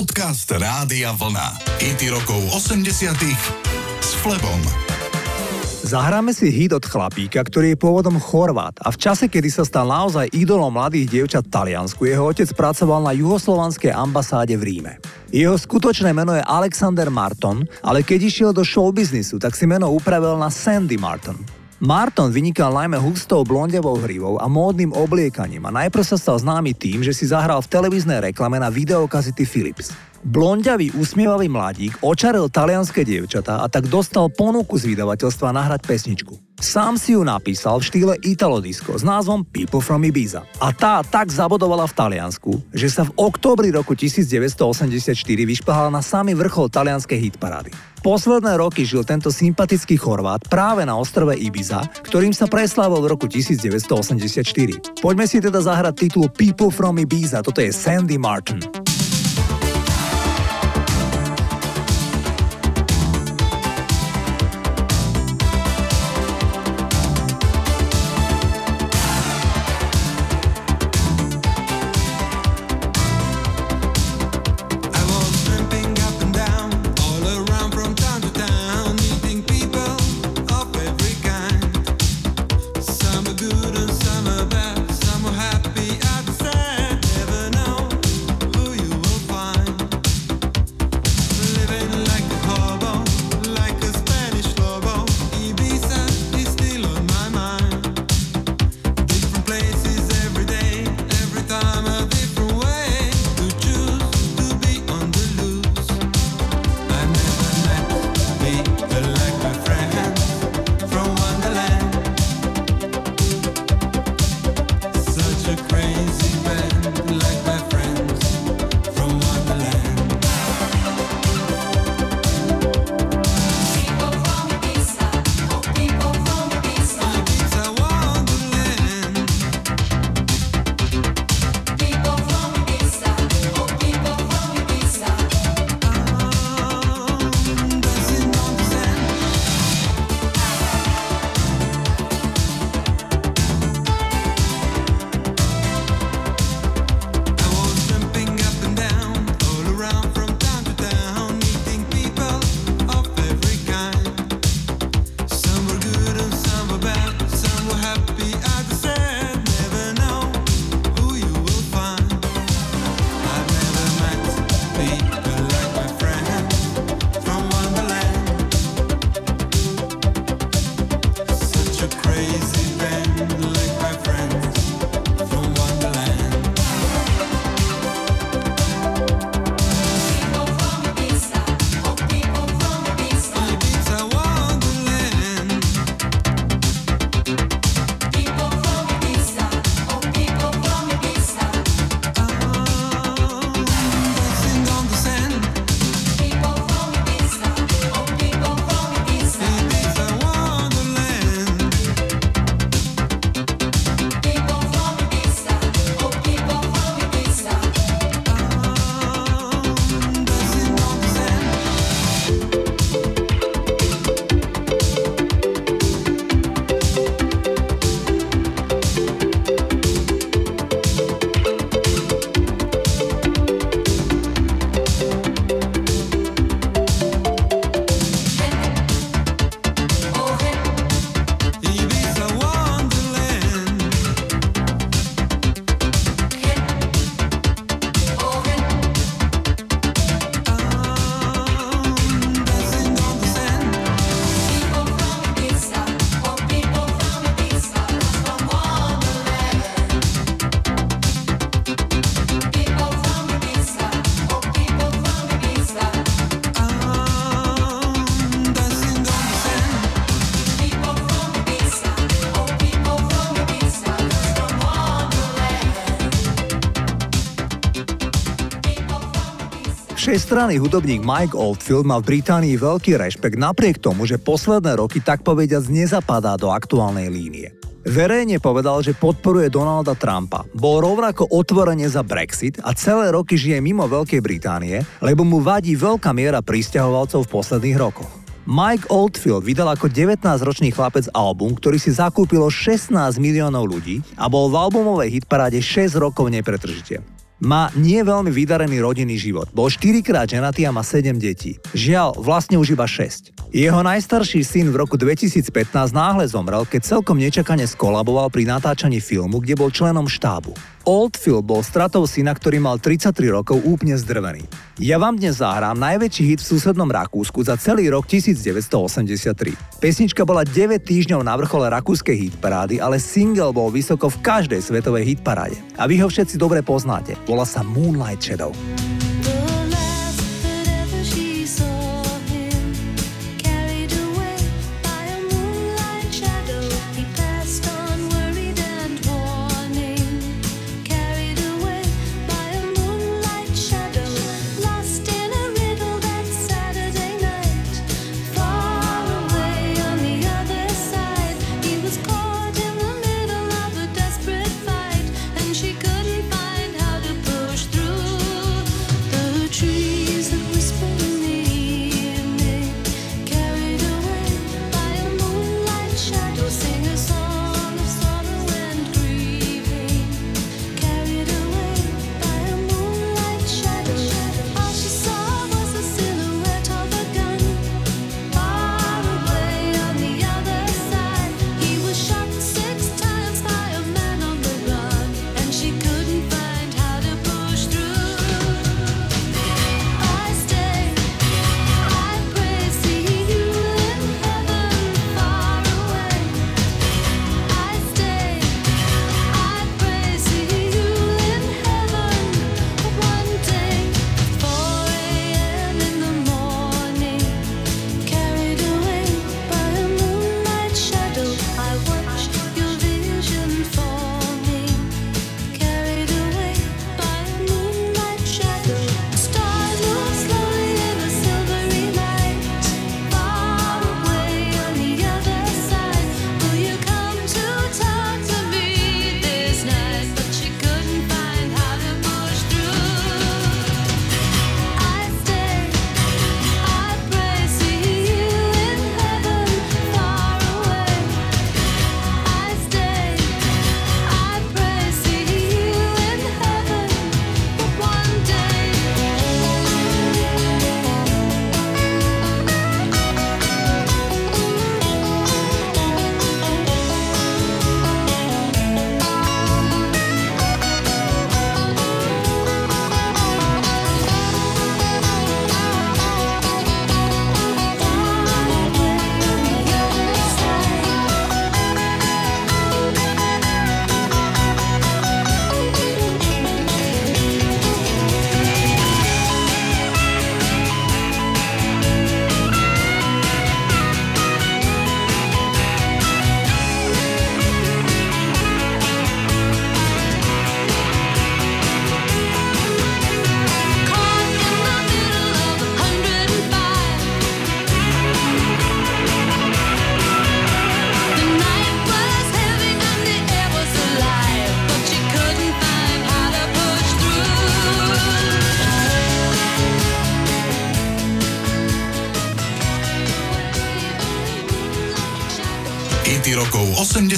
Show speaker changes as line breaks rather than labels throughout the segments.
Podcast Rádia Vlna. IT rokov 80 s Flebom.
Zahráme si hit od chlapíka, ktorý je pôvodom Chorvát a v čase, kedy sa stal naozaj idolom mladých dievčat Taliansku, jeho otec pracoval na juhoslovanskej ambasáde v Ríme. Jeho skutočné meno je Alexander Marton, ale keď išiel do showbiznisu, tak si meno upravil na Sandy Marton. Marton vynikal najmä hustou blondiavou hrivou a módnym obliekaním a najprv sa stal známy tým, že si zahral v televíznej reklame na videokazity Philips. Blondiavý usmievavý mladík očaril talianské dievčatá a tak dostal ponuku z vydavateľstva nahrať pesničku. Sám si ju napísal v štýle Italo Disco s názvom People from Ibiza. A tá tak zabodovala v Taliansku, že sa v októbri roku 1984 vyšplhala na samý vrchol talianskej hitparády. Posledné roky žil tento sympatický Chorvát práve na ostrove Ibiza, ktorým sa preslávil v roku 1984. Poďme si teda zahrať titul People from Ibiza, toto je Sandy Martin. Všestranný hudobník Mike Oldfield má v Británii veľký rešpekt napriek tomu, že posledné roky tak povediac nezapadá do aktuálnej línie. Verejne povedal, že podporuje Donalda Trumpa. Bol rovnako otvorene za Brexit a celé roky žije mimo Veľkej Británie, lebo mu vadí veľká miera pristahovalcov v posledných rokoch. Mike Oldfield vydal ako 19-ročný chlapec album, ktorý si zakúpilo 16 miliónov ľudí a bol v albumovej hitparáde 6 rokov nepretržite.
Má nie veľmi vydarený rodinný život. Bol 4 krát ženatý a má 7 detí. Žiaľ, vlastne už iba 6. Jeho najstarší syn v roku 2015 náhle zomrel, keď celkom nečakane skolaboval pri natáčaní filmu, kde bol členom štábu. Old Phil bol stratou syna, ktorý mal 33 rokov úplne zdrvený. Ja vám dnes zahrám najväčší hit v susednom Rakúsku za celý rok 1983. Pesnička bola 9 týždňov na vrchole rakúskej hitparády, ale single bol vysoko v každej svetovej hitparáde. A vy ho všetci dobre poznáte. Volá sa Moonlight Shadow.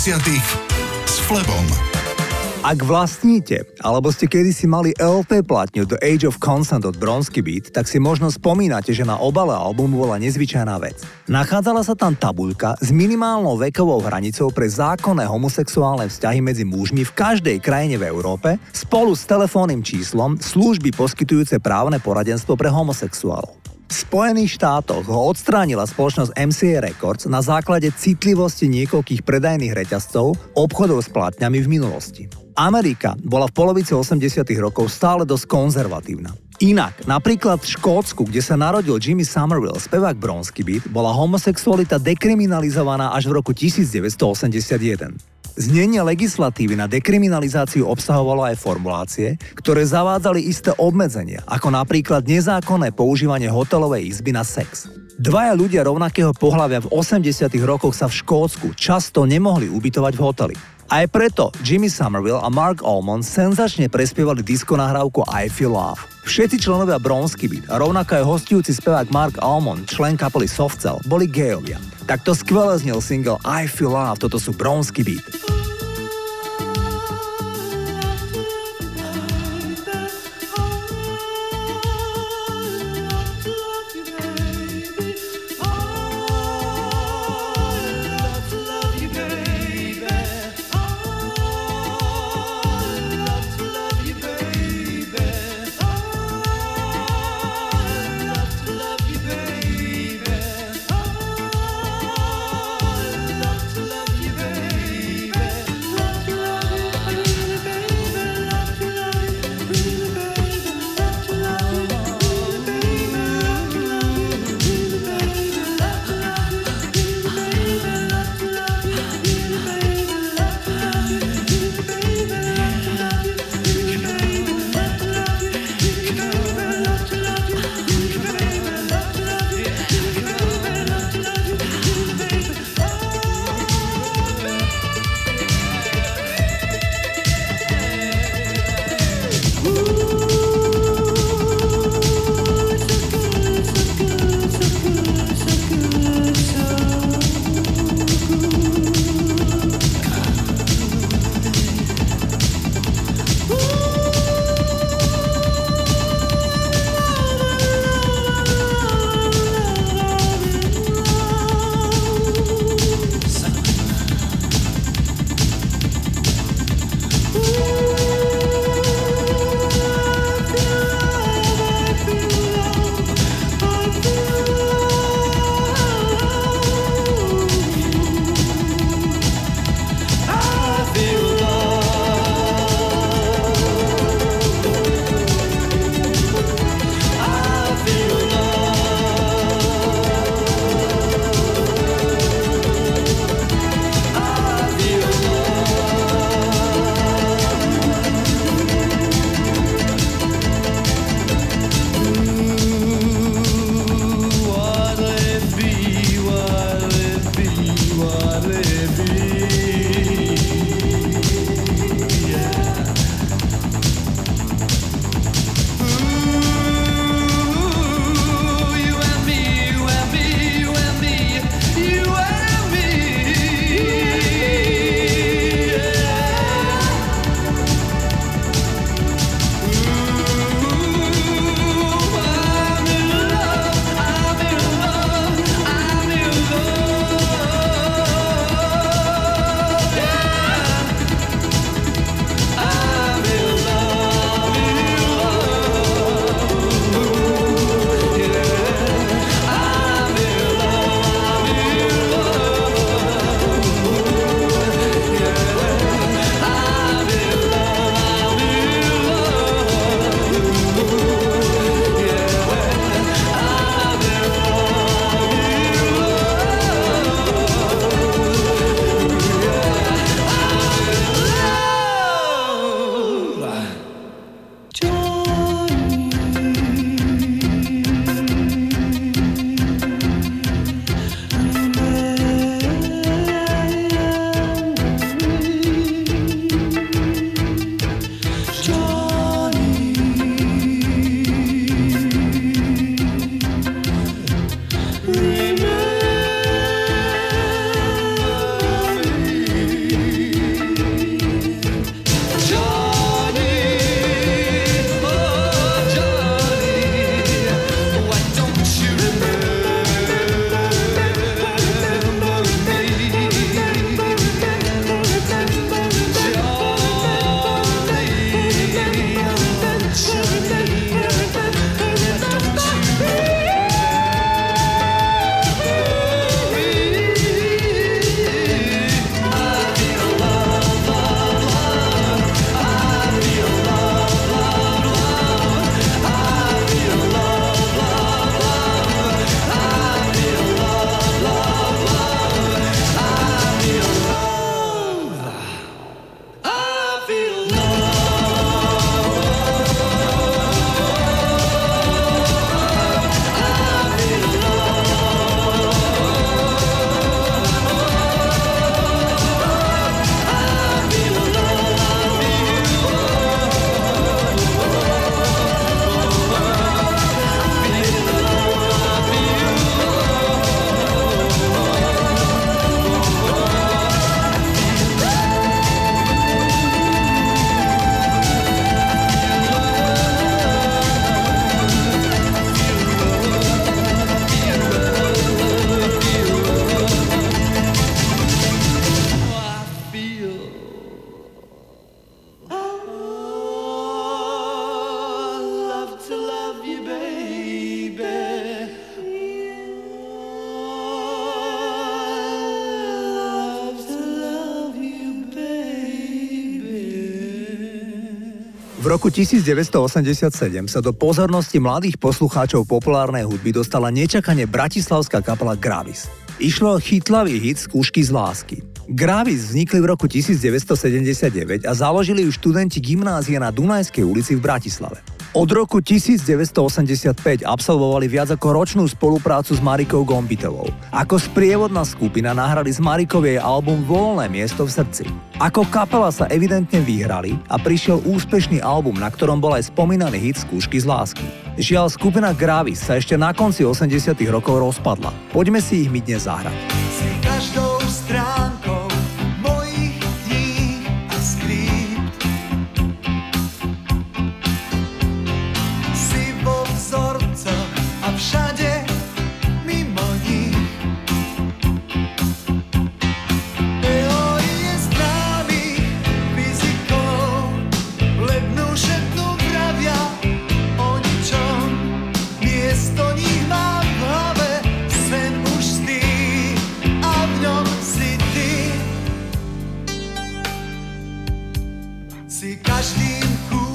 S Flebom. Ak vlastníte, alebo ste kedysi mali LP platňu The Age of Consent od Bronsky Beat, tak si možno spomínate, že na obale albumu bola nezvyčajná vec. Nachádzala sa tam tabuľka s minimálnou vekovou hranicou pre zákonné homosexuálne vzťahy medzi mužmi v každej krajine v Európe spolu s telefónnym číslom služby poskytujúce právne poradenstvo pre homosexuálov. V Spojených štátoch ho odstránila spoločnosť MCA Records na základe citlivosti niekoľkých predajných reťazcov obchodov s platňami v minulosti. Amerika bola v polovici 80 rokov stále dosť konzervatívna. Inak, napríklad v Škótsku, kde sa narodil Jimmy Somerville, spevák Bronsky Beat, bola homosexualita dekriminalizovaná až v roku 1981. Znenie legislatívy na dekriminalizáciu obsahovalo aj formulácie, ktoré zavádzali isté obmedzenia, ako napríklad nezákonné používanie hotelovej izby na sex. Dvaja ľudia rovnakého pohľavia v 80 rokoch sa v Škótsku často nemohli ubytovať v hoteli. Aj preto Jimmy Somerville a Mark Almond senzačne prespievali disko nahrávku I Feel Love. Všetci členovia Bronsky Beat a rovnako aj hostujúci spevák Mark Almond, člen kapely Softcell, boli gejovia. Takto skvele znel single I Feel Love, toto sú Bronsky Beat.
Roku 1987 sa do pozornosti mladých poslucháčov populárnej hudby dostala nečakane bratislavská kapela Gravis. Išlo o chytlavý hit Skúšky z lásky. Gravis vznikli v roku 1979 a založili ju študenti gymnázia na Dunajskej ulici v Bratislave. Od roku 1985 absolvovali viac ako ročnú spoluprácu s Marikou Gombitovou. Ako sprievodná skupina nahrali z Marikov jej album Voľné miesto v srdci. Ako kapela sa evidentne vyhrali a prišiel úspešný album, na ktorom bol aj spomínaný hit Skúšky z lásky. Žiaľ, skupina Gravis sa ešte na konci 80 rokov rozpadla. Poďme si ich my dnes zahrať. Si každou
Počúvate hity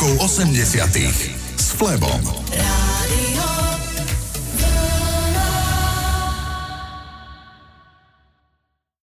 rokov 80 s Flebom.